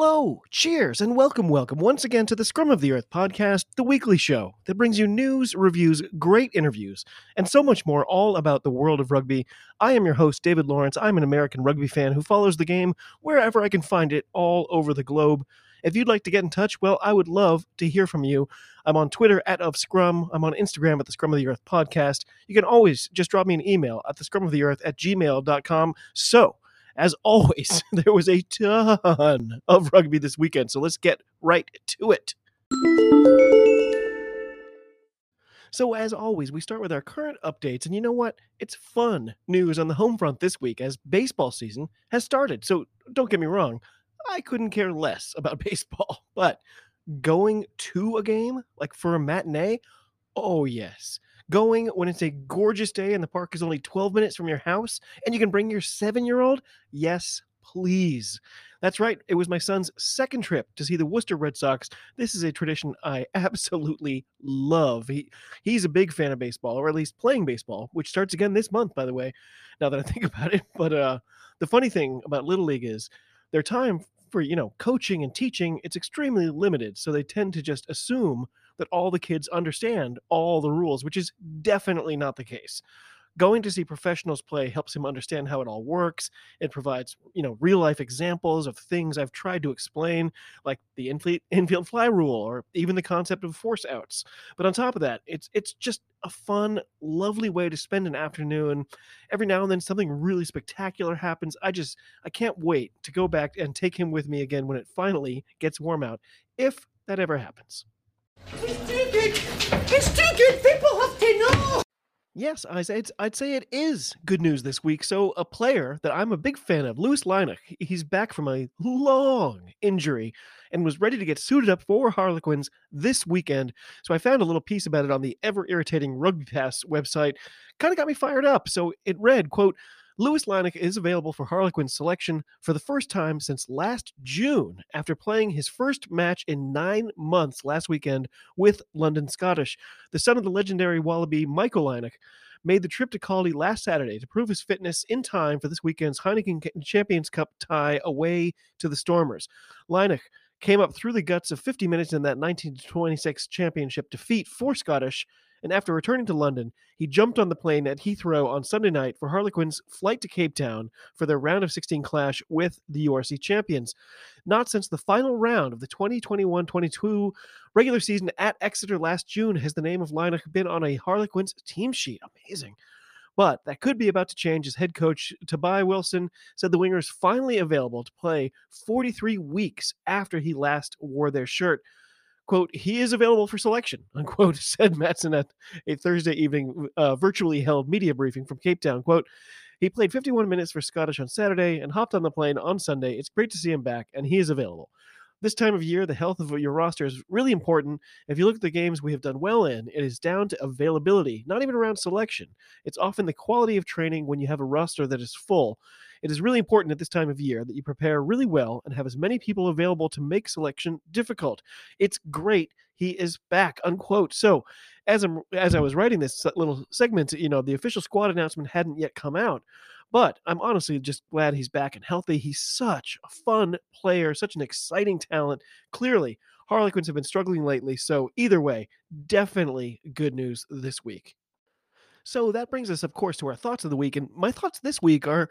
Hello, cheers, and welcome, welcome once again to the Scrum of the Earth podcast, the weekly show that brings you news, reviews, great interviews, and so much more all about the world of rugby. I am your host, David Lawrence. I'm an American rugby fan who follows the game wherever I can find it all over the globe. If you'd like to get in touch, well, I would love to hear from you. I'm on Twitter at of Scrum. I'm on Instagram at the Scrum of the Earth podcast. You can always just drop me an email at the Scrum of the Earth at gmail.com. So, as always, there was a ton of rugby this weekend, so let's get right to it. So, as always, we start with our current updates, and you know what? It's fun news on the home front this week as baseball season has started. So, don't get me wrong, I couldn't care less about baseball, but going to a game, like for a matinee, oh, yes going when it's a gorgeous day and the park is only 12 minutes from your house and you can bring your seven year old? Yes, please. That's right. It was my son's second trip to see the Worcester Red Sox. This is a tradition I absolutely love. He he's a big fan of baseball, or at least playing baseball, which starts again this month, by the way. Now that I think about it, but uh, the funny thing about Little League is their time for you know coaching and teaching it's extremely limited, so they tend to just assume that all the kids understand all the rules, which is definitely not the case. Going to see professionals play helps him understand how it all works. It provides, you know, real life examples of things I've tried to explain, like the infield fly rule or even the concept of force outs. But on top of that, it's it's just a fun, lovely way to spend an afternoon. Every now and then something really spectacular happens. I just I can't wait to go back and take him with me again when it finally gets warm out, if that ever happens. It's too good. It's too good. People have to know. Yes, I'd, I'd say it is good news this week. So, a player that I'm a big fan of, Louis Lynagh, he's back from a long injury and was ready to get suited up for Harlequins this weekend. So, I found a little piece about it on the ever irritating Rugby Pass website. Kind of got me fired up. So, it read, quote, Louis Lynagh is available for Harlequin selection for the first time since last June after playing his first match in nine months last weekend with London Scottish. The son of the legendary Wallaby Michael Lynagh made the trip to Caldy last Saturday to prove his fitness in time for this weekend's Heineken Champions Cup tie away to the Stormers. Lynagh came up through the guts of 50 minutes in that 1926 championship defeat for Scottish and after returning to London, he jumped on the plane at Heathrow on Sunday night for Harlequins' flight to Cape Town for their round of 16 clash with the URC champions. Not since the final round of the 2021 22 regular season at Exeter last June has the name of Lynagh been on a Harlequins team sheet. Amazing. But that could be about to change as head coach Tabai Matson said the winger is finally available to play 43 weeks after he last wore their shirt quote, he is available for selection, unquote, said Matson at a Thursday evening uh, virtually held media briefing from Cape Town. Quote, he played 51 minutes for Scottish on Saturday and hopped on the plane on Sunday. It's great to see him back, and he is available. This time of year, the health of your roster is really important. If you look at the games we have done well in, it is down to availability, not even around selection. It's often the quality of training when you have a roster that is full. It is really important at this time of year that you prepare really well and have as many people available to make selection difficult. It's great he is back unquote. So as i'm as i was writing this little segment you know the official squad announcement hadn't yet come out but i'm honestly just glad he's back and healthy. He's such a fun player such an exciting talent. Clearly harlequins have been struggling lately so either way definitely good news this week. So that brings us of course to our thoughts of the week and my thoughts this week are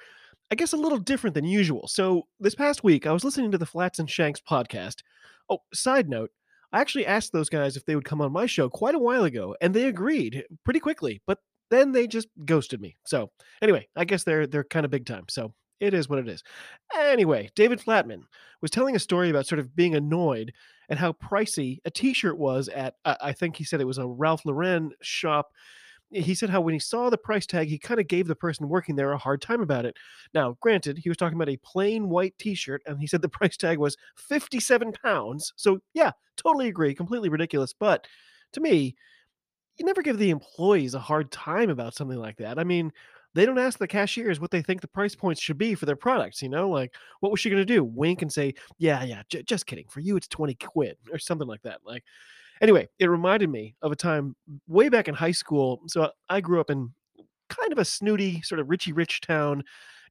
I guess a little different than usual. So this past week, I was listening to the Flats and Shanks podcast. Oh, side note, I actually asked those guys if they would come on my show quite a while ago, and they agreed pretty quickly. But then they just ghosted me. So anyway, I guess they're they're kind of big time. So it is what it is. Anyway, David Flatman was telling a story about sort of being annoyed and how pricey a T-shirt was at. I think he said it was a Ralph Lauren shop Eh, he said how when he saw the price tag, he kind of gave the person working there a hard time about it. Now, granted, he was talking about a plain white T-shirt, and he said the price tag was fifty-seven pounds. So yeah, totally agree, completely ridiculous. But to me, you never give the employees a hard time about something like that. I mean, they don't ask the cashiers what they think the price points should be for their products. You know, like what was she going to do? Wink and say, "Yeah, yeah, j- just kidding. For you, it's twenty quid or something like that." Like, anyway, it reminded me of a time way back in high school. So I grew up in kind of a snooty, sort of richy rich town.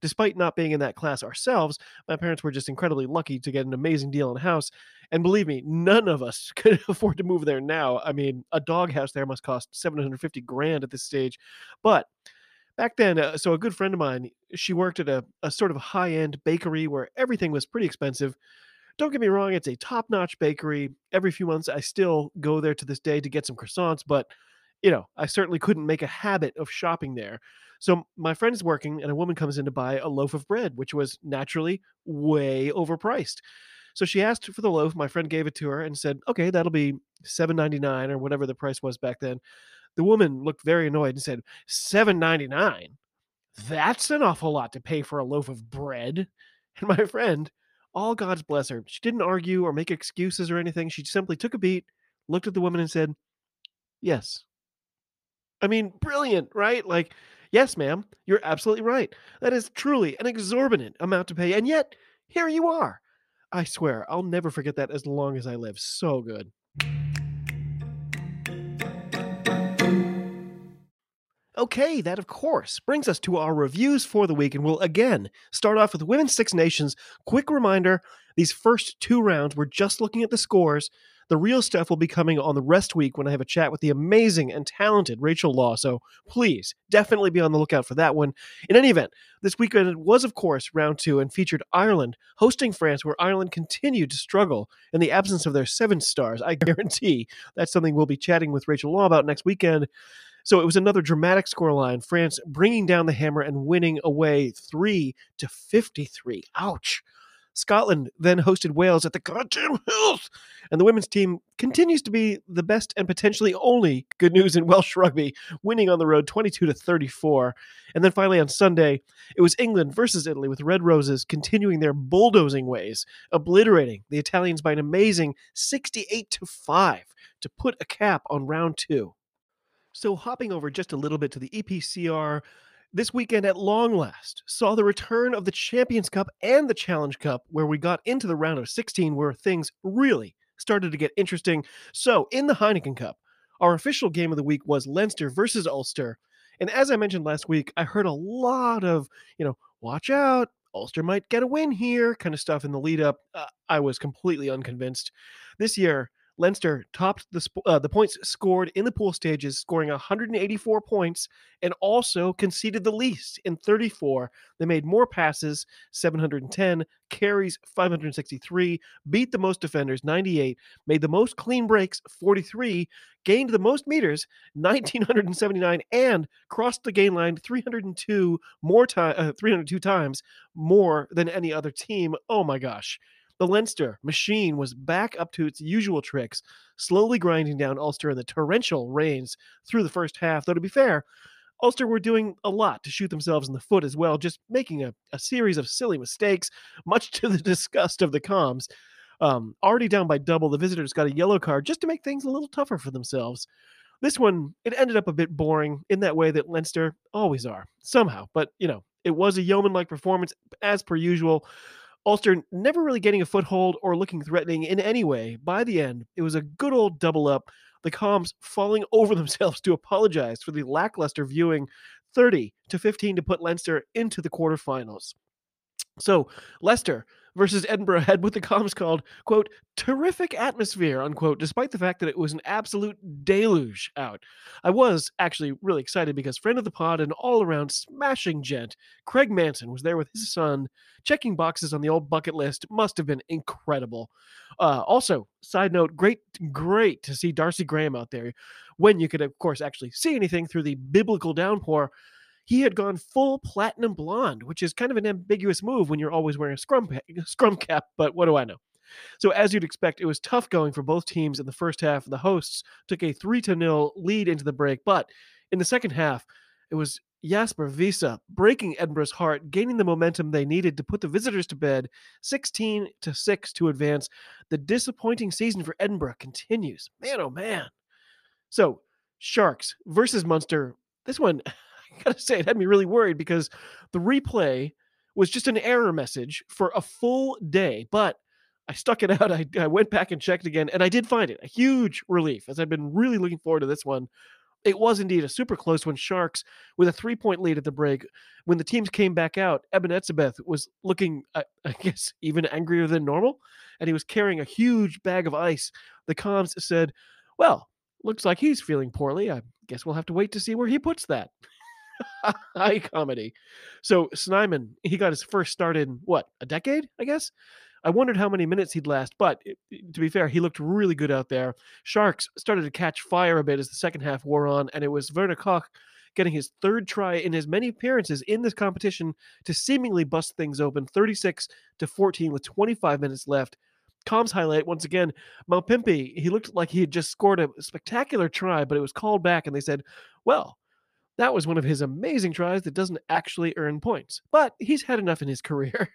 Despite not being in that class ourselves, my parents were just incredibly lucky to get an amazing deal on a house. And believe me, none of us could afford to move there now. I mean, a doghouse there must cost 750 grand at this stage. But back then, uh, so a good friend of mine, she worked at a, a sort of high end bakery where everything was pretty expensive. Don't get me wrong, it's a top notch bakery. Every few months, I still go there to this day to get some croissants, but you know, I certainly couldn't make a habit of shopping there. So my friend is working, and a woman comes in to buy a loaf of bread, which was naturally way overpriced. So she asked for the loaf. My friend gave it to her and said, "Okay, that'll be seven ninety nine or whatever the price was back then." The woman looked very annoyed and said, Seven ninety nine? That's an awful lot to pay for a loaf of bread. And my friend, all God's bless her, she didn't argue or make excuses or anything. She simply took a beat, looked at the woman, and said, Yes. I mean, brilliant, right? Like, yes, ma'am, you're absolutely right. That is truly an exorbitant amount to pay. And yet, here you are. I swear, I'll never forget that as long as I live. So good. Okay, that of course brings us to our reviews for the week, and we'll again start off with Women's Six Nations. Quick reminder these first two rounds, we're just looking at the scores. The real stuff will be coming on the rest week when I have a chat with the amazing and talented Rachel Law. So please, definitely be on the lookout for that one. In any event, this weekend was, of course, round two and featured Ireland hosting France, where Ireland continued to struggle in the absence of their seven stars. I guarantee that's something we'll be chatting with Rachel Law about next weekend. So it was another dramatic scoreline. France bringing down the hammer and winning away 3 to 53. Ouch. Scotland then hosted Wales at the goddamn hills. And the women's team continues to be the best and potentially only good news in Welsh rugby, winning on the road 22 to 34. And then finally on Sunday, it was England versus Italy with Red Roses continuing their bulldozing ways, obliterating the Italians by an amazing 68 to 5 to put a cap on round 2. So, hopping over just a little bit to the EPCR, this weekend at long last saw the return of the Champions Cup and the Challenge Cup, where we got into the round of 16 where things really started to get interesting. So, in the Heineken Cup, our official game of the week was Leinster versus Ulster. And as I mentioned last week, I heard a lot of, you know, watch out, Ulster might get a win here kind of stuff in the lead up. Uh, I was completely unconvinced. This year, Leinster topped the uh, the points scored in the pool stages, scoring 184 points, and also conceded the least in 34. They made more passes, 710, carries, 563, beat the most defenders, 98, made the most clean breaks, 43, gained the most meters, 1979, and crossed the gain line 302 more time, uh, 302 times more than any other team. Oh my gosh. The Leinster machine was back up to its usual tricks, slowly grinding down Ulster in the torrential rains through the first half. Though, to be fair, Ulster were doing a lot to shoot themselves in the foot as well, just making a, a series of silly mistakes, much to the disgust of the comms. Um, already down by double, the visitors got a yellow card just to make things a little tougher for themselves. This one, it ended up a bit boring in that way that Leinster always are, somehow. But, you know, it was a yeoman like performance as per usual. Ulster never really getting a foothold or looking threatening in any way. By the end, it was a good old double up. The comms falling over themselves to apologize for the lackluster viewing 30 to 15 to put Leinster into the quarterfinals. So, Leicester versus Edinburgh had what the comms called, quote, terrific atmosphere, unquote, despite the fact that it was an absolute deluge out. I was actually really excited because friend of the pod and all around smashing gent, Craig Manson, was there with his son, checking boxes on the old bucket list. Must have been incredible. Uh, also, side note, great, great to see Darcy Graham out there when you could, of course, actually see anything through the biblical downpour he had gone full platinum blonde, which is kind of an ambiguous move when you're always wearing a scrum, scrum cap, but what do I know? So, as you'd expect, it was tough going for both teams in the first half. The hosts took a 3 to 0 lead into the break, but in the second half, it was Jasper Wiese breaking Edinburgh's heart, gaining the momentum they needed to put the visitors to bed 16 to 6 to advance. The disappointing season for Edinburgh continues. Man, oh man. So, Sharks versus Munster. This one, I gotta say, it had me really worried because the replay was just an error message for a full day. But I stuck it out. I, I went back and checked again, and I did find it a huge relief as I've been really looking forward to this one. It was indeed a super close one. Sharks with a three point lead at the break. When the teams came back out, Eben Etzebeth was looking, uh, I guess, even angrier than normal, and he was carrying a huge bag of ice. The comms said, Well, looks like he's feeling poorly. I guess we'll have to wait to see where he puts that. High comedy. So Snyman, he got his first start in what, a decade, I guess? I wondered how many minutes he'd last, but eh, eh, to be fair, he looked really good out there. Sharks started to catch fire a bit as the second half wore on, and it was Werner Kok getting his third try in as many appearances in this competition to seemingly bust things open 36 to 14 with 25 minutes left. Comms highlight once again, Mapimpi, he looked like he had just scored a spectacular try, but it was called back, and they said, well, that was one of his amazing tries that doesn't actually earn points. But he's had enough in his career.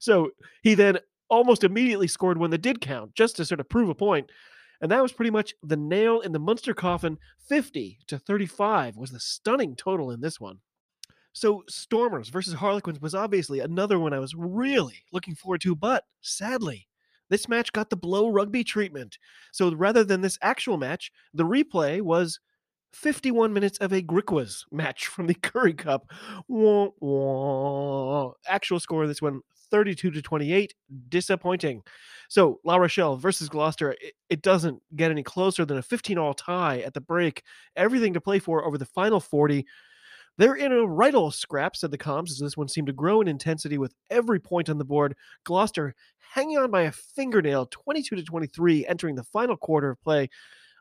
so he then almost immediately scored one that did count, just to sort of prove a point. And that was pretty much the nail in the Munster coffin. 50 to 35 was the stunning total in this one. So Stormers versus Harlequins was obviously another one I was really looking forward to, but sadly, this match got the FloRugby treatment. So rather than this actual match, the replay was 51 minutes of a Griquas match from the Currie Cup. Wah, wah. Actual score of this one 32 to 28. Disappointing. So La Rochelle versus Gloucester, it, it doesn't get any closer than a 15 all tie at the break. Everything to play for over the final 40. They're in a right old scrap, said the comms, as this one seemed to grow in intensity with every point on the board. Gloucester hanging on by a fingernail, 22 to 23, entering the final quarter of play.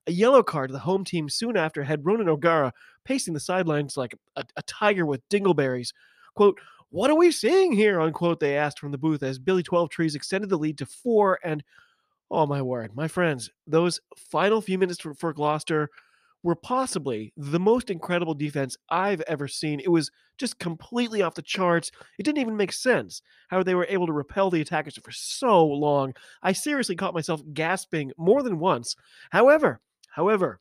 A yellow card to the home team soon after had Ronan O'Gara pacing the sidelines like a, a tiger with dingleberries. Quote, what are we seeing here? Unquote, they asked from the booth as Billy Twelvetrees extended the lead to four. And oh my word, my friends, those final few minutes for, for Gloucester were possibly the most incredible defense I've ever seen. It was just completely off the charts. It didn't even make sense how they were able to repel the attackers for so long. I seriously caught myself gasping more than once. However, However,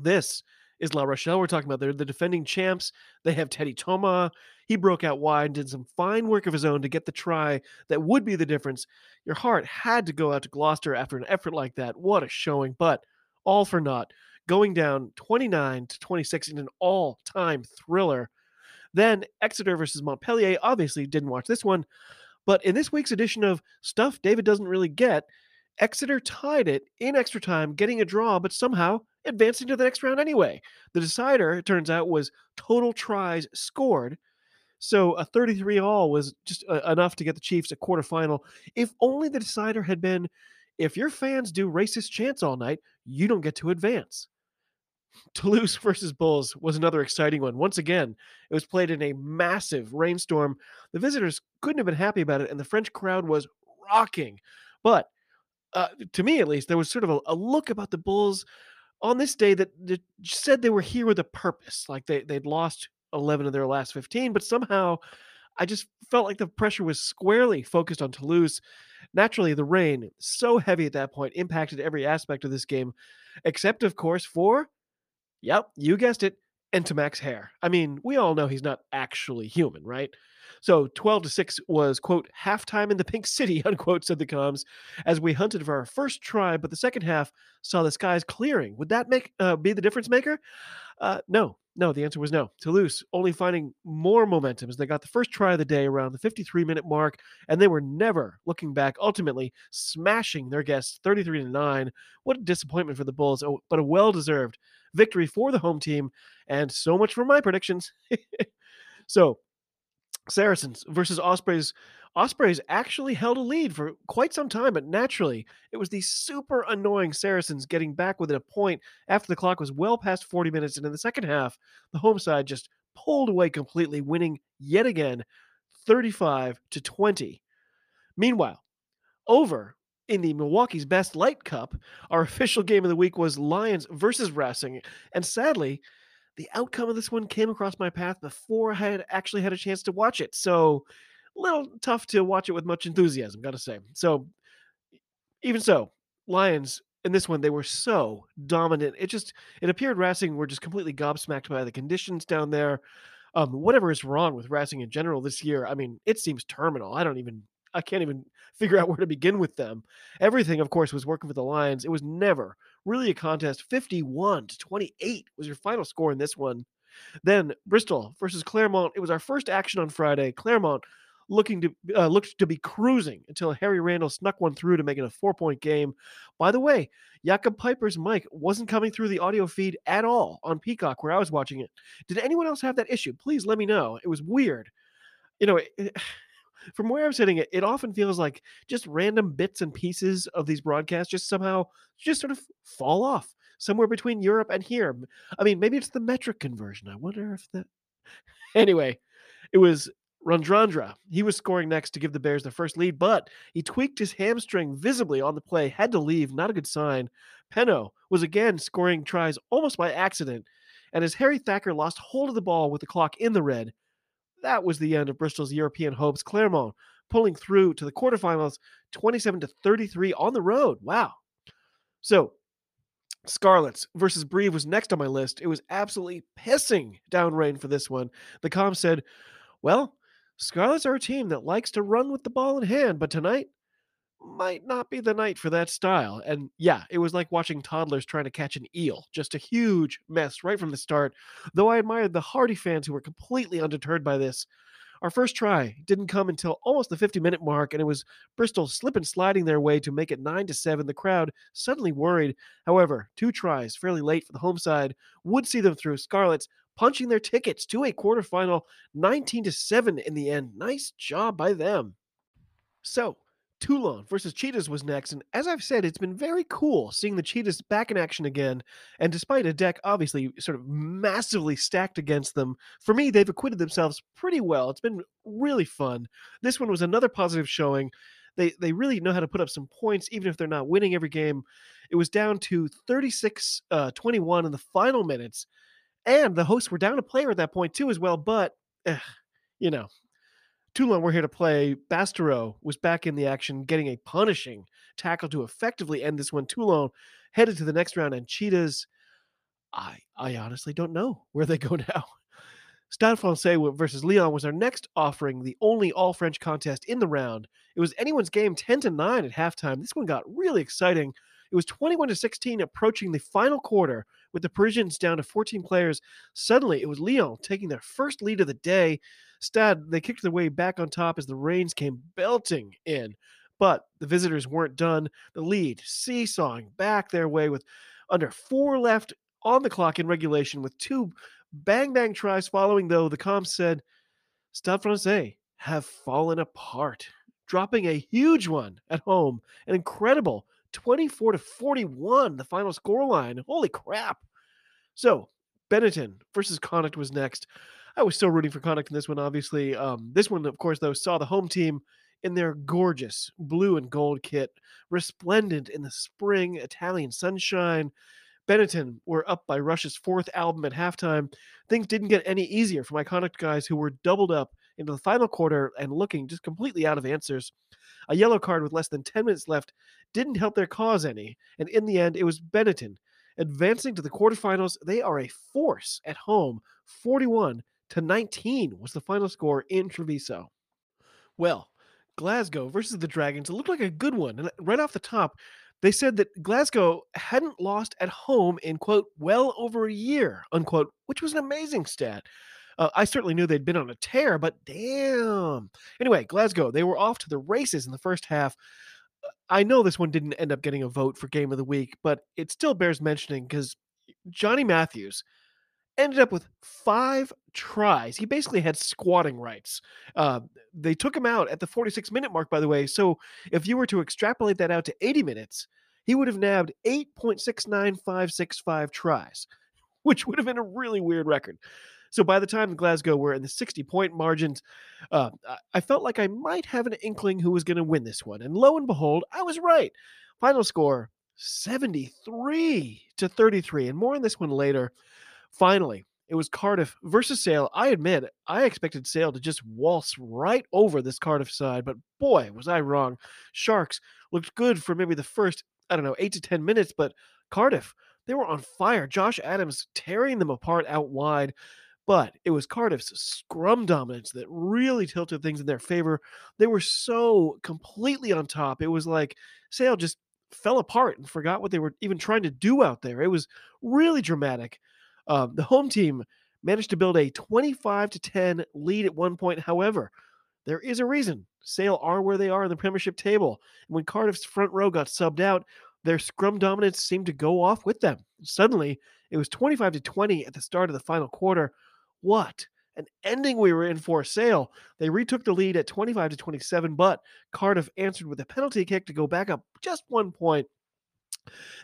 this is La Rochelle we're talking about. They're the defending champs. They have Teddy Thomas. He broke out wide, and did some fine work of his own to get the try that would be the difference. Your heart had to go out to Gloucester after an effort like that. What a showing, but all for naught. Going down 29 to 26 in an all time thriller. Then Exeter versus Montpellier. Obviously, didn't watch this one. But in this week's edition of Stuff David Doesn't Really Get, Exeter tied it in extra time, getting a draw, but somehow advancing to the next round anyway. The decider, it turns out, was total tries scored. So a 33 all was just uh, enough to get the Chiefs a quarterfinal. If only the decider had been if your fans do racist chants all night, you don't get to advance. Toulouse versus Bulls was another exciting one. Once again, it was played in a massive rainstorm. The visitors couldn't have been happy about it, and the French crowd was rocking. But uh, to me at least, there was sort of a, a, look about the Bulls on this day that, that said they were here with a purpose. Like they they'd lost eleven of their last fifteen, but somehow I just felt like the pressure was squarely focused on Toulouse. Naturally, the rain, so heavy at that point, impacted every aspect of this game, except of course for, yep, you guessed it, Ntamack's hair. I mean, we all know he's not actually human, right? So 12 to 6 was, quote, halftime in the Pink City, unquote, said the comms, as we hunted for our first try, but the second half saw the skies clearing. Would that make uh, be the difference maker? Uh, no, no, the answer was no. Toulouse only finding more momentum as they got the first try of the day around the 53 minute mark, and they were never looking back, ultimately smashing their guests 33 to 9. What a disappointment for the Bulls, oh, but a well deserved victory for the home team, and so much for my predictions. so Saracens versus Ospreys. Ospreys actually held a lead for quite some time, but naturally, it was the super annoying Saracens getting back within a point after the clock was well past 40 minutes. And in the second half, the home side just pulled away completely, winning yet again 35 to 20. Meanwhile, over in the Milwaukee's Best Light Cup, our official game of the week was Lions versus Racing. And sadly, the outcome of this one came across my path before I had actually had a chance to watch it. So, a little tough to watch it with much enthusiasm, gotta say. So, even so, Lions in this one they were so dominant. It just it appeared Racing were just completely gobsmacked by the conditions down there. Um, whatever is wrong with Racing in general this year, I mean, it seems terminal. I don't even I can't even figure out where to begin with them. Everything, of course, was working for the Lions. It was never really a contest. 51 to 28 was your final score in this one. Then Bristol versus Clermont. It was our first action on Friday. Clermont looking to uh, looked to be cruising until Harry Randall snuck one through to make it a four point game. By the way, Jakob Piper's mic wasn't coming through the audio feed at all on Peacock where I was watching it. Did anyone else have that issue? Please let me know. It was weird. You know, it, from where I'm sitting, it, it often feels like just random bits and pieces of these broadcasts just somehow just sort of fall off somewhere between Europe and here. I mean, maybe it's the metric conversion. I wonder if that. Anyway, it was Radradra. He was scoring next to give the Bears the first lead, but he tweaked his hamstring visibly on the play, had to leave. Not a good sign. Penaud was again scoring tries almost by accident, and as Harry Thacker lost hold of the ball with the clock in the red, that was the end of Bristol's European hopes. Clermont pulling through to the quarterfinals 27 to 33 on the road. Wow. So, Scarlets versus Brive was next on my list. It was absolutely pissing down rain for this one. The com said, Well, Scarlets are a team that likes to run with the ball in hand, but tonight might not be the night for that style. And yeah, it was like watching toddlers trying to catch an eel. Just a huge mess right from the start. Though I admired the hardy fans who were completely undeterred by this. Our first try didn't come until almost the 50 minute mark, and it was Bristol slip and sliding their way to make it 9 to 7. The crowd suddenly worried. However, two tries fairly late for the home side would see them through. Scarlets punching their tickets to a quarterfinal 19 to 7 in the end. Nice job by them. So, Toulon versus Cheetahs was next, and as I've said, it's been very cool seeing the Cheetahs back in action again. And despite a deck obviously sort of massively stacked against them, for me, they've acquitted themselves pretty well. It's been really fun. This one was another positive showing. They they really know how to put up some points, even if they're not winning every game. It was down to 36 uh, 21 in the final minutes, and the hosts were down a player at that point too, as well. But eh, you know, Toulon were here to play. Bastareaud was back in the action, getting a punishing tackle to effectively end this one. Toulon headed to the next round, and Cheetahs, I I honestly don't know where they go now. Stade Francais versus Lyon was our next offering, the only all French contest in the round. It was anyone's game 10 to 9 at halftime. This one got really exciting. It was 21 to 16 approaching the final quarter with the Parisians down to 14 players. Suddenly, it was Lyon taking their first lead of the day. Stade, they kicked their way back on top as the rains came belting in. But the visitors weren't done. The lead seesawing back their way with under four left on the clock in regulation with two bang bang tries following, though the comms said Stade Francais have fallen apart, dropping a huge one at home. An incredible 24 to 41, the final scoreline. Holy crap. So, Benetton versus Connacht was next. I was still rooting for Connacht in this one, obviously. Um, this one, of course, though, saw the home team in their gorgeous blue and gold kit, resplendent in the spring Italian sunshine. Benetton were up by Rush's fourth album at halftime. Things didn't get any easier for my Connacht guys who were doubled up into the final quarter and looking just completely out of answers. A yellow card with less than 10 minutes left didn't help their cause any, and in the end, it was Benetton advancing to the quarterfinals. They are a force at home, 41 to 19 was the final score in Treviso. Well, Glasgow versus the Dragons. Looked like a good one. And right off the top, they said that Glasgow hadn't lost at home in, quote, well over a year, unquote, which was an amazing stat. Uh, I certainly knew they'd been on a tear, but damn. Anyway, Glasgow, they were off to the races in the first half. I know this one didn't end up getting a vote for game of the week, but it still bears mentioning because Johnny Matthews ended up with five tries. He basically had squatting rights. Uh, they took him out at the 46 minute mark, by the way. So if you were to extrapolate that out to 80 minutes, he would have nabbed 8.69565 tries, which would have been a really weird record. So by the time Glasgow were in the 60 point margins, uh, I felt like I might have an inkling who was going to win this one. And lo and behold, I was right. Final score 73 to 33. And more on this one later. Finally, it was Cardiff versus Sale. I admit, I expected Sale to just waltz right over this Cardiff side, but boy, was I wrong. Sharks looked good for maybe the first I don't know, eight to 10 minutes, but Cardiff, they were on fire. Josh Adams tearing them apart out wide. But it was Cardiff's scrum dominance that really tilted things in their favor. They were so completely on top. It was like Sale just fell apart and forgot what they were even trying to do out there. It was really dramatic. Um, the home team managed to build a 25 to 10 lead at one point. However, there is a reason Sale are where they are in the Premiership table. When Cardiff's front row got subbed out, their scrum dominance seemed to go off with them. Suddenly, it was 25 to 20 at the start of the final quarter. What an ending we were in for Sale. They retook the lead at 25 to 27, but Cardiff answered with a penalty kick to go back up just one point.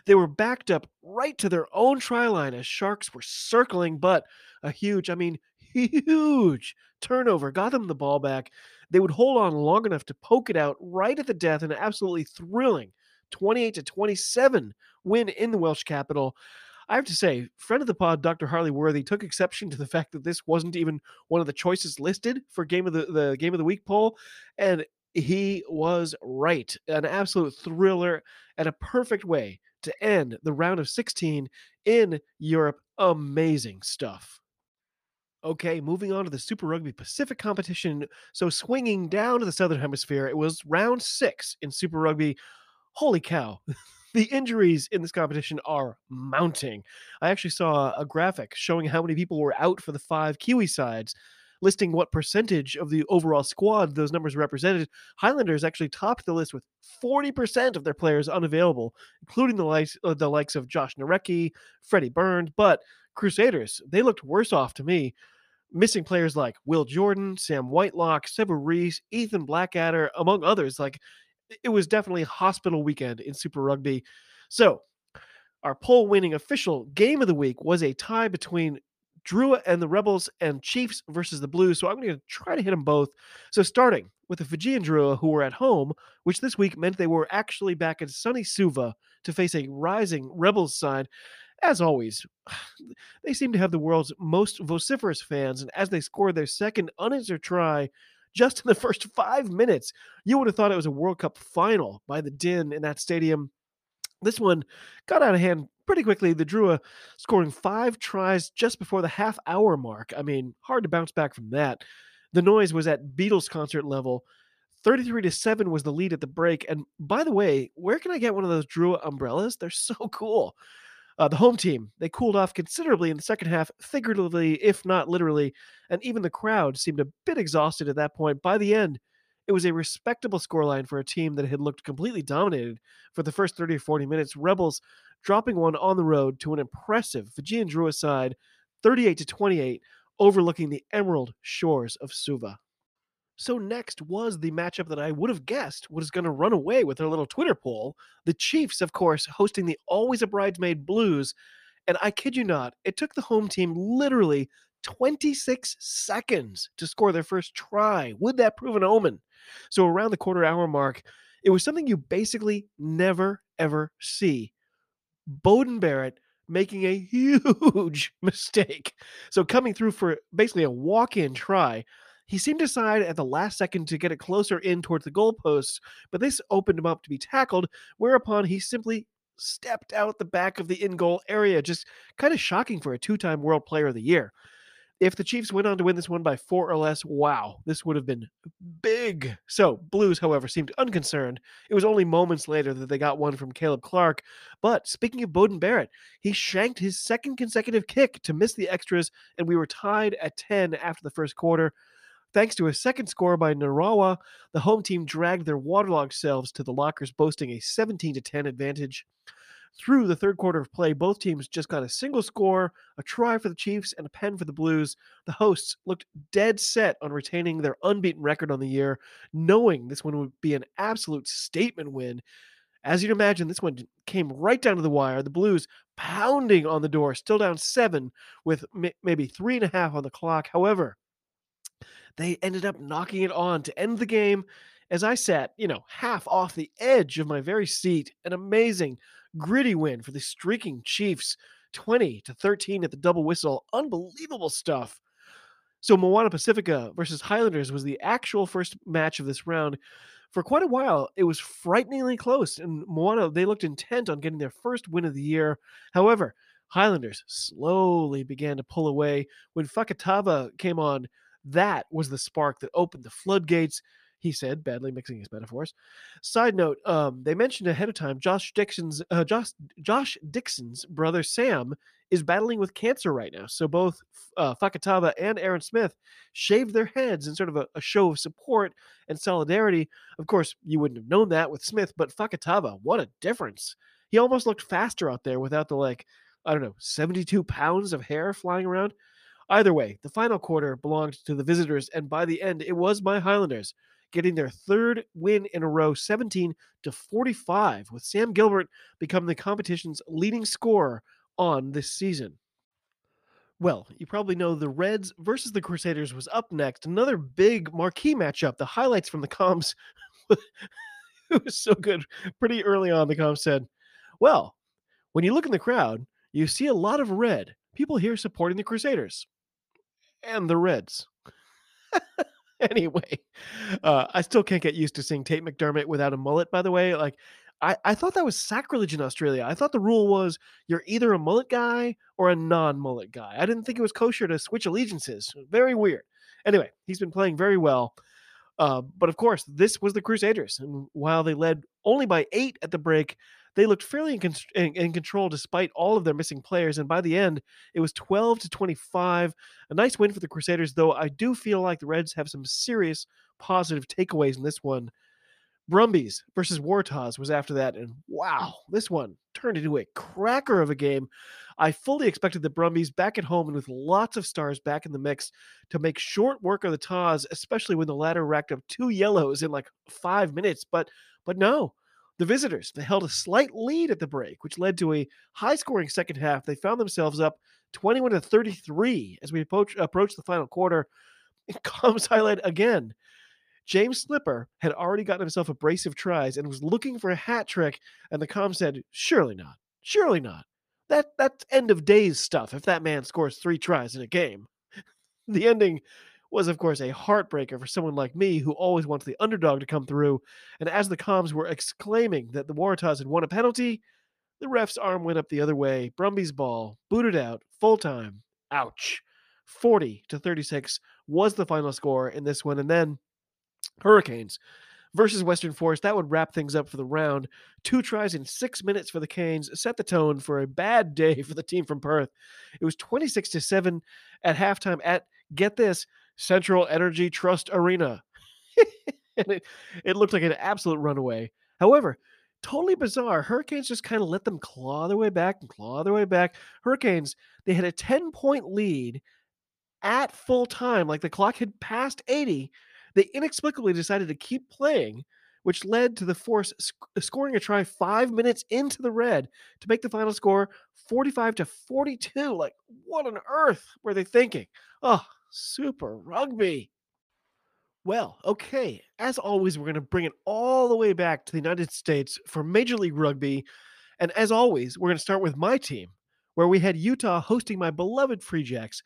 They were backed up right to their own try line as Sharks were circling, but a huge, I mean, huge turnover got them the ball back. They would hold on long enough to poke it out right at the death, an absolutely thrilling 28 to 27 win in the Welsh capital. I have to say, friend of the pod, Dr. Harley Worthy, took exception to the fact that this wasn't even one of the choices listed for game of the, the game of the week poll, and he was right. An absolute thriller and a perfect way to end the round of 16 in Europe. Amazing stuff. Okay, moving on to the Super Rugby Pacific competition. So, swinging down to the Southern Hemisphere, it was round six in Super Rugby. Holy cow. the injuries in this competition are mounting. I actually saw a graphic showing how many people were out for the five Kiwi sides, listing what percentage of the overall squad those numbers represented. Highlanders actually topped the list with 40% of their players unavailable, including the likes, uh, the likes of Josh Nareki, Freddie Burns, but Crusaders, they looked worse off to me. Missing players like Will Jordan, Sam Whitelock, Sevu Reece, Ethan Blackadder, among others. Like it was definitely hospital weekend in Super Rugby. So, our poll winning official game of the week was a tie between Drua and the Rebels and Chiefs versus the Blues. So I'm going to try to hit them both. So starting with the Fijian Drua who were at home, which this week meant they were actually back in sunny Suva to face a rising Rebels side. As always, they seem to have the world's most vociferous fans, and as they scored their second unanswered try just in the first five minutes. You would have thought it was a World Cup final by the din in that stadium. This one got out of hand pretty quickly. The Drua scoring five tries just before the half hour mark. I mean, hard to bounce back from that. The noise was at Beatles concert level. 33 to 7 was the lead at the break. And by the way, where can I get one of those Drua umbrellas? They're so cool. Uh, the home team, they cooled off considerably in the second half, figuratively, if not literally, and even the crowd seemed a bit exhausted at that point. By the end, it was a respectable scoreline for a team that had looked completely dominated for the first 30 or 40 minutes. Rebels dropping one on the road to an impressive Fijian Drua side, 38 to 28, overlooking the emerald shores of Suva. So next was the matchup that I would have guessed was going to run away with our little Twitter poll. The Chiefs, of course, hosting the always a bridesmaid Blues. And I kid you not, it took the home team literally 26 seconds to score their first try. Would that prove an omen? So around the quarter hour mark, it was something you basically never ever see. Beauden Barrett making a huge mistake. So coming through for basically a walk-in try, he seemed to decide at the last second to get it closer in towards the goalposts, but this opened him up to be tackled, whereupon he simply stepped out the back of the in goal area. Just kind of shocking for a two time World Player of the Year. If the Chiefs went on to win this one by four or less, wow, this would have been big. So, Blues, however, seemed unconcerned. It was only moments later that they got one from Caleb Clarke. But speaking of Beauden Barrett, he shanked his second consecutive kick to miss the extras, and we were tied at 10 after the first quarter. Thanks to a second score by Narawa, the home team dragged their waterlogged selves to the lockers, boasting a 17 10 advantage. Through the third quarter of play, both teams just got a single score, a try for the Chiefs, and a pen for the Blues. The hosts looked dead set on retaining their unbeaten record on the year, knowing this one would be an absolute statement win. As you'd imagine, this one came right down to the wire. The Blues pounding on the door, still down seven, with maybe three and a half on the clock. However, they ended up knocking it on to end the game as I sat, you know, half off the edge of my very seat. An amazing, gritty win for the streaking Chiefs, 20 to 13 at the double whistle. Unbelievable stuff. So Moana Pacifica versus Highlanders was the actual first match of this round. For quite a while, it was frighteningly close, and Moana, they looked intent on getting their first win of the year. However, Highlanders slowly began to pull away. When Fakatava came on, that was the spark that opened the floodgates he said, badly mixing his metaphors. Side note: um, They mentioned ahead of time Josh Dickson's uh, Josh Josh Dickson's brother Sam is battling with cancer right now. So both uh, and Aaron Smith shaved their heads in sort of a, a, show of support and solidarity. Of course, you wouldn't have known that with Smith, but Fakatava, what a difference! He almost looked faster out there without the like, I don't know, 72 pounds of hair flying around. Either way, the final quarter belonged to the visitors, and by the end, it was my Highlanders getting their third win in a row, 17 to 45, with Sam Gilbert becoming the competition's leading scorer on this season. Well, you probably know the Reds versus the Crusaders was up next. Another big marquee matchup. The highlights from the comms. it was so good. Pretty early on, the comms said, Well, when you look in the crowd, you see a lot of red. People here supporting the Crusaders and the Reds. anyway, uh, I still can't get used to seeing Tate McDermott without a mullet. By the way, like I, I thought that was sacrilege in Australia. I thought the rule was you're either a mullet guy or a non-mullet guy. I didn't think it was kosher to switch allegiances. Very weird. Anyway, he's been playing very well. Uh, but of course, this was the Crusaders, and while they led only by eight at the break, they looked fairly in, con- in, in, control despite all of their missing players. And by the end, it was 12 to 25. A nice win for the Crusaders, though I do feel like the Reds have some serious positive takeaways in this one. Brumbies versus Waratahs was after that, and wow, this one turned into a cracker of a game. I fully expected the Brumbies back at home and with lots of stars back in the mix to make short work of the Tahs, especially when the latter racked up two yellows in like five minutes. But but no, the visitors, they held a slight lead at the break, which led to a high scoring second half. They found themselves up 21 to 33 as we approach, approach the final quarter. Comes highlight again. James Slipper had already gotten himself a brace of tries and was looking for a hat trick, and the com said, Surely not. Surely not. That that's end of days stuff if that man scores three tries in a game. the ending was, of course, a heartbreaker for someone like me who always wants the underdog to come through. And as the comms were exclaiming that the Waratahs had won a penalty, the ref's arm went up the other way. Brumby's ball booted out full time. Ouch. 40 to 36 was the final score in this one. And then Hurricanes versus Western Force. That would wrap things up for the round. Two tries in six minutes for the Canes set the tone for a bad day for the team from Perth. It was 26 to 7 at halftime at, get this, Central Energy Trust Arena. and it, it looked like an absolute runaway. However, totally bizarre. Hurricanes just kind of let them claw their way back and claw their way back. Hurricanes, they had a 10 point lead at full time, like the clock had passed 80. They inexplicably decided to keep playing, which led to the Force sc- uh, scoring a try five minutes into the red to make the final score 45 to 42. Like, what on earth were they thinking? Oh, Super Rugby. Well, okay. As always, we're going to bring it all the way back to the United States for Major League Rugby. And as always, we're going to start with my team, where we had Utah hosting my beloved Free Jacks.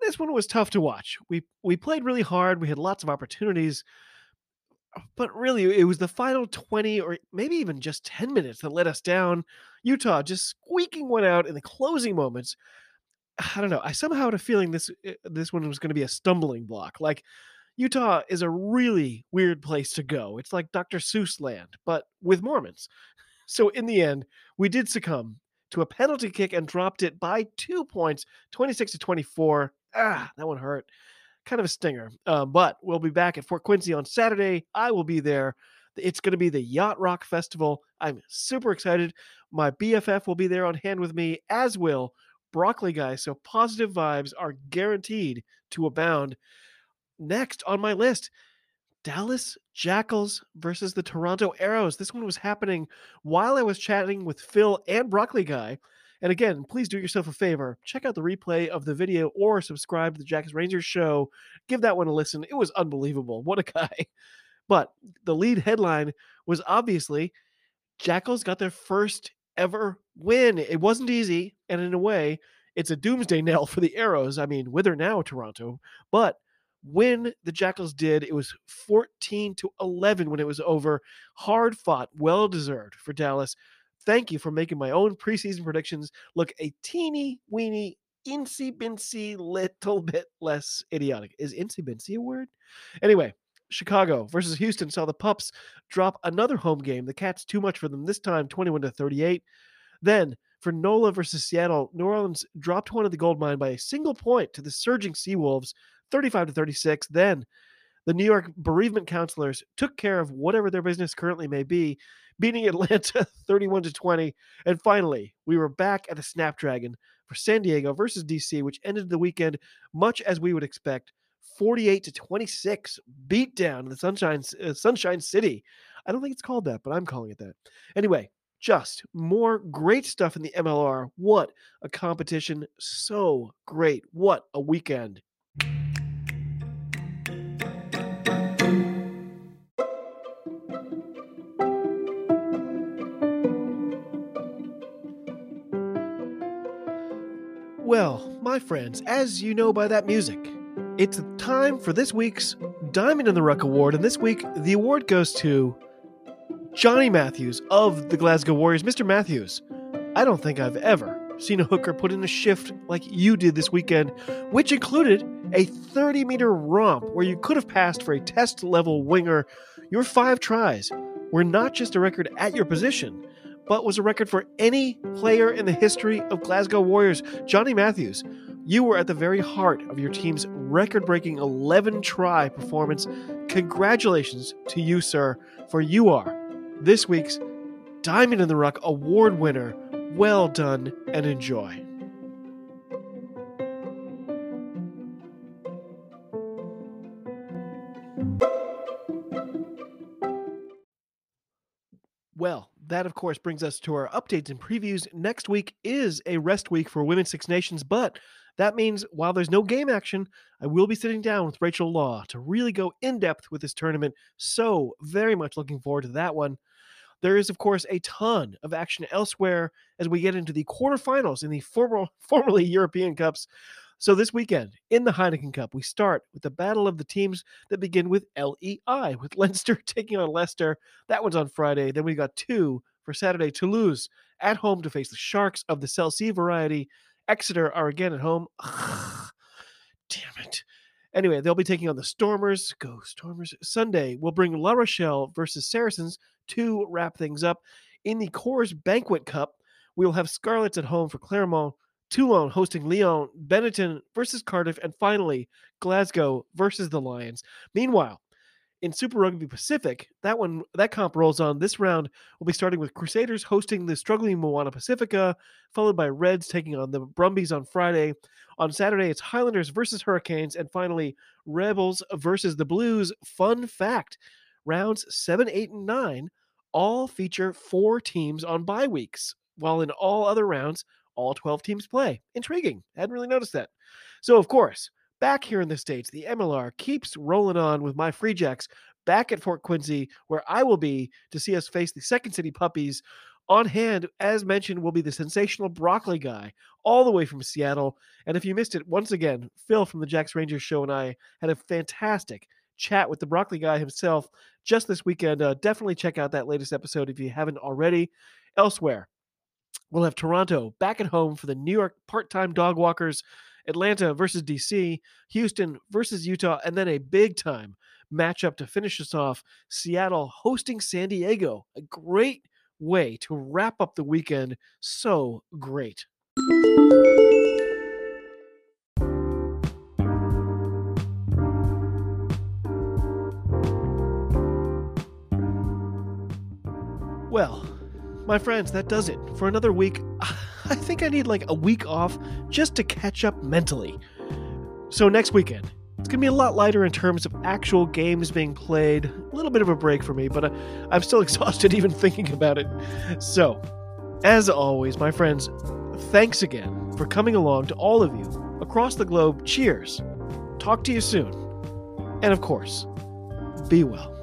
This one was tough to watch. We we played really hard. We had lots of opportunities, but really it was the final 20 or maybe even just 10 minutes that let us down. Utah just squeaking one out in the closing moments I don't know. I somehow had a feeling this eh, this one was going to be a stumbling block. Like Utah is a really weird place to go. It's like Dr. Seuss land, but with Mormons. So in the end, we did succumb to a penalty kick and dropped it by two points, 26 to 24. Ah, that one hurt. Kind of a stinger. Uh, but we'll be back at Fort Quincy on Saturday. I will be there. It's going to be the Yacht Rock Festival. I'm super excited. My BFF will be there on hand with me, as will broccoli guy. So positive vibes are guaranteed to abound. Next on my list, Dallas Jackals versus the Toronto Arrows. This one was happening while I was chatting with Phil and Broccoli Guy. And again, please do yourself a favor. Check out the replay of the video or subscribe to the Jackals Rangers show. Give that one a listen. It was unbelievable. What a guy. But the lead headline was obviously Jackals got their first ever win. It wasn't easy, and in a way, it's a doomsday knell for the Arrows. I mean, whither now, Toronto? But win the Jackals did. It was 14 to 11 when it was over. Hard fought, well deserved for Dallas. Thank you for making my own preseason predictions look a teeny weeny incy bincy little bit less idiotic. Is incy bincy a word? Anyway, Chicago versus Houston saw the Pups drop another home game. The Cats too much for them this time, 21 to 38. Then for NOLA versus Seattle, New Orleans dropped one of the gold mine by a single point to the surging Seawolves, 35 to 36. Then the New York bereavement counselors took care of whatever their business currently may be, beating Atlanta 31 to 20. And finally, we were back at the Snapdragon for San Diego versus DC, which ended the weekend much as we would expect. 48 to 26 beat down in the Sunshine uh, Sunshine City. I don't think it's called that, but I'm calling it that. Anyway, just more great stuff in the MLR. What a competition. So great. What a weekend. Well, my friends, as you know by that music, it's time for this week's Diamond in the Ruck Award, and this week the award goes to Johnny Matthews of the Glasgow Warriors. Mr. Matthews, I don't think I've ever seen a hooker put in a shift like you did this weekend, which included a 30 meter romp where you could have passed for a test level winger. Your five tries were not just a record at your position, but was a record for any player in the history of Glasgow Warriors. Johnny Matthews, you were at the very heart of your team's record breaking 11 try performance. Congratulations to you, sir, for you are this week's Diamond in the Ruck award winner. Well done and enjoy. Well, that of course brings us to our updates and previews. Next week is a rest week for Women's Six Nations, but that means while there's no game action, I will be sitting down with Rachel Law to really go in depth with this tournament. So, very much looking forward to that one. There is, of course, a ton of action elsewhere as we get into the quarterfinals in the former, formerly European Cups. So this weekend in the Heineken Cup, we start with the battle of the teams that begin with LEI, with Leinster taking on Leicester. That one's on Friday. Then we got two for Saturday. Toulouse at home to face the Sharks of the Cell C variety. Exeter are again at home. Ugh, damn it. Anyway, they'll be taking on the Stormers. Go Stormers. Sunday, we'll bring La Rochelle versus Saracens to wrap things up. In the Coors Banquet Cup, we will have Scarlets at home for Clermont, Toulon hosting Lyon, Benetton versus Cardiff, and finally Glasgow versus the Lions. Meanwhile, in Super Rugby Pacific, that one that comp rolls on. This round will be starting with Crusaders hosting the struggling Moana Pacifica, followed by Reds taking on the Brumbies on Friday. On Saturday, it's Highlanders versus Hurricanes, and finally Rebels versus the Blues. Fun fact: rounds seven, eight, and nine all feature four teams on bye weeks, while in all other rounds, all 12 teams play. Intriguing. I hadn't really noticed that. So, of course, back here in the States, the MLR keeps rolling on with my Free Jacks back at Fort Quincy, where I will be to see us face the Second City Puppies. On hand, as mentioned, will be the sensational broccoli guy, all the way from Seattle. And if you missed it, once again, Phil from the Jacks Rangers show and I had a fantastic chat with the broccoli guy himself just this weekend. Uh, definitely check out that latest episode if you haven't already. Elsewhere, we'll have Toronto back at home for the New York part time dog walkers, Atlanta versus DC, Houston versus Utah, and then a big time matchup to finish us off Seattle hosting San Diego. A great way to wrap up the weekend. So great. Well, my friends, that does it for another week. I think I need like a week off just to catch up mentally. So, next weekend, it's going to be a lot lighter in terms of actual games being played. A little bit of a break for me, but uh, I'm still exhausted even thinking about it. So, as always, my friends, thanks again for coming along to all of you across the globe. Cheers. Talk to you soon. And of course, be well.